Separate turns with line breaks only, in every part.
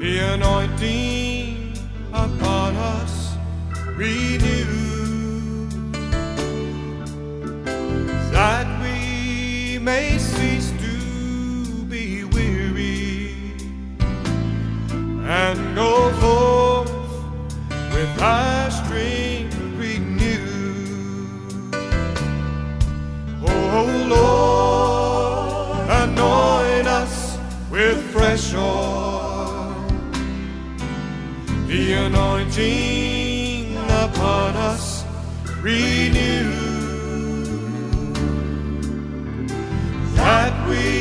the anointing upon us renewed, that we may cease to be weary and go forth with our strength renewed. Oh Lord, anoint us with fresh oil the anointing upon us renew. That we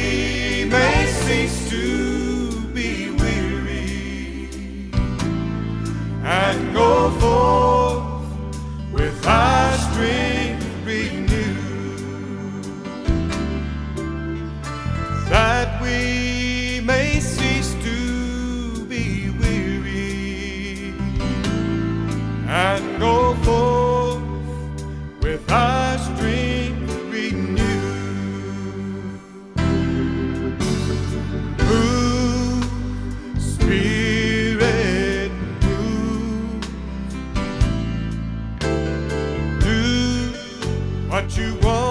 what you want.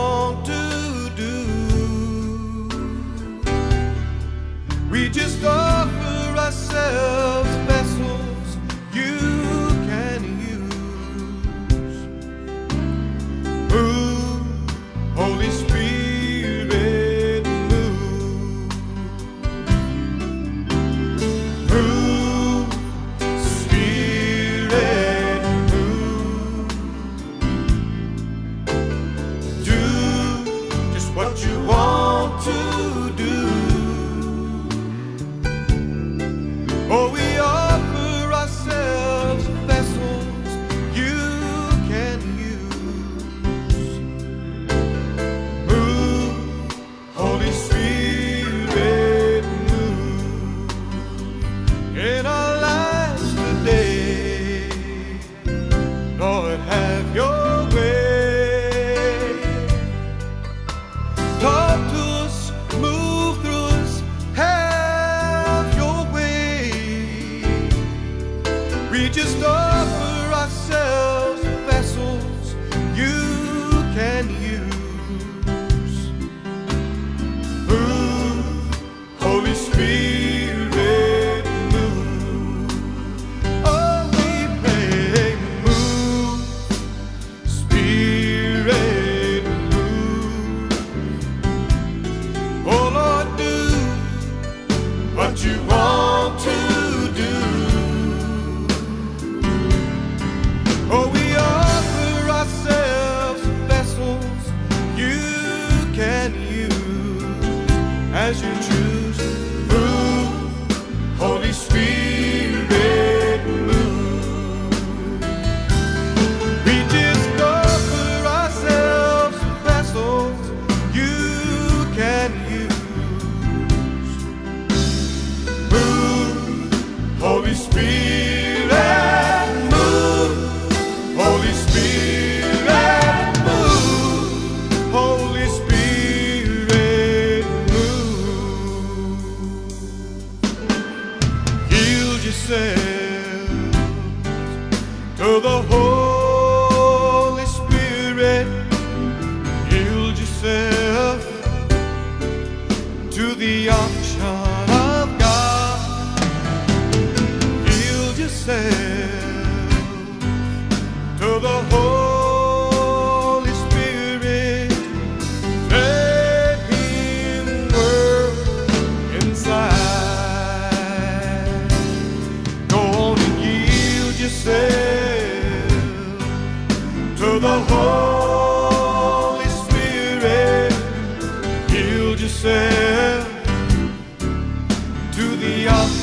you want. reaches up. as you choose. yourselves to the Holy Spirit. Yield yourself to the option of God. Yield yourself to the Holy yourself to the office.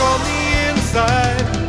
On the inside.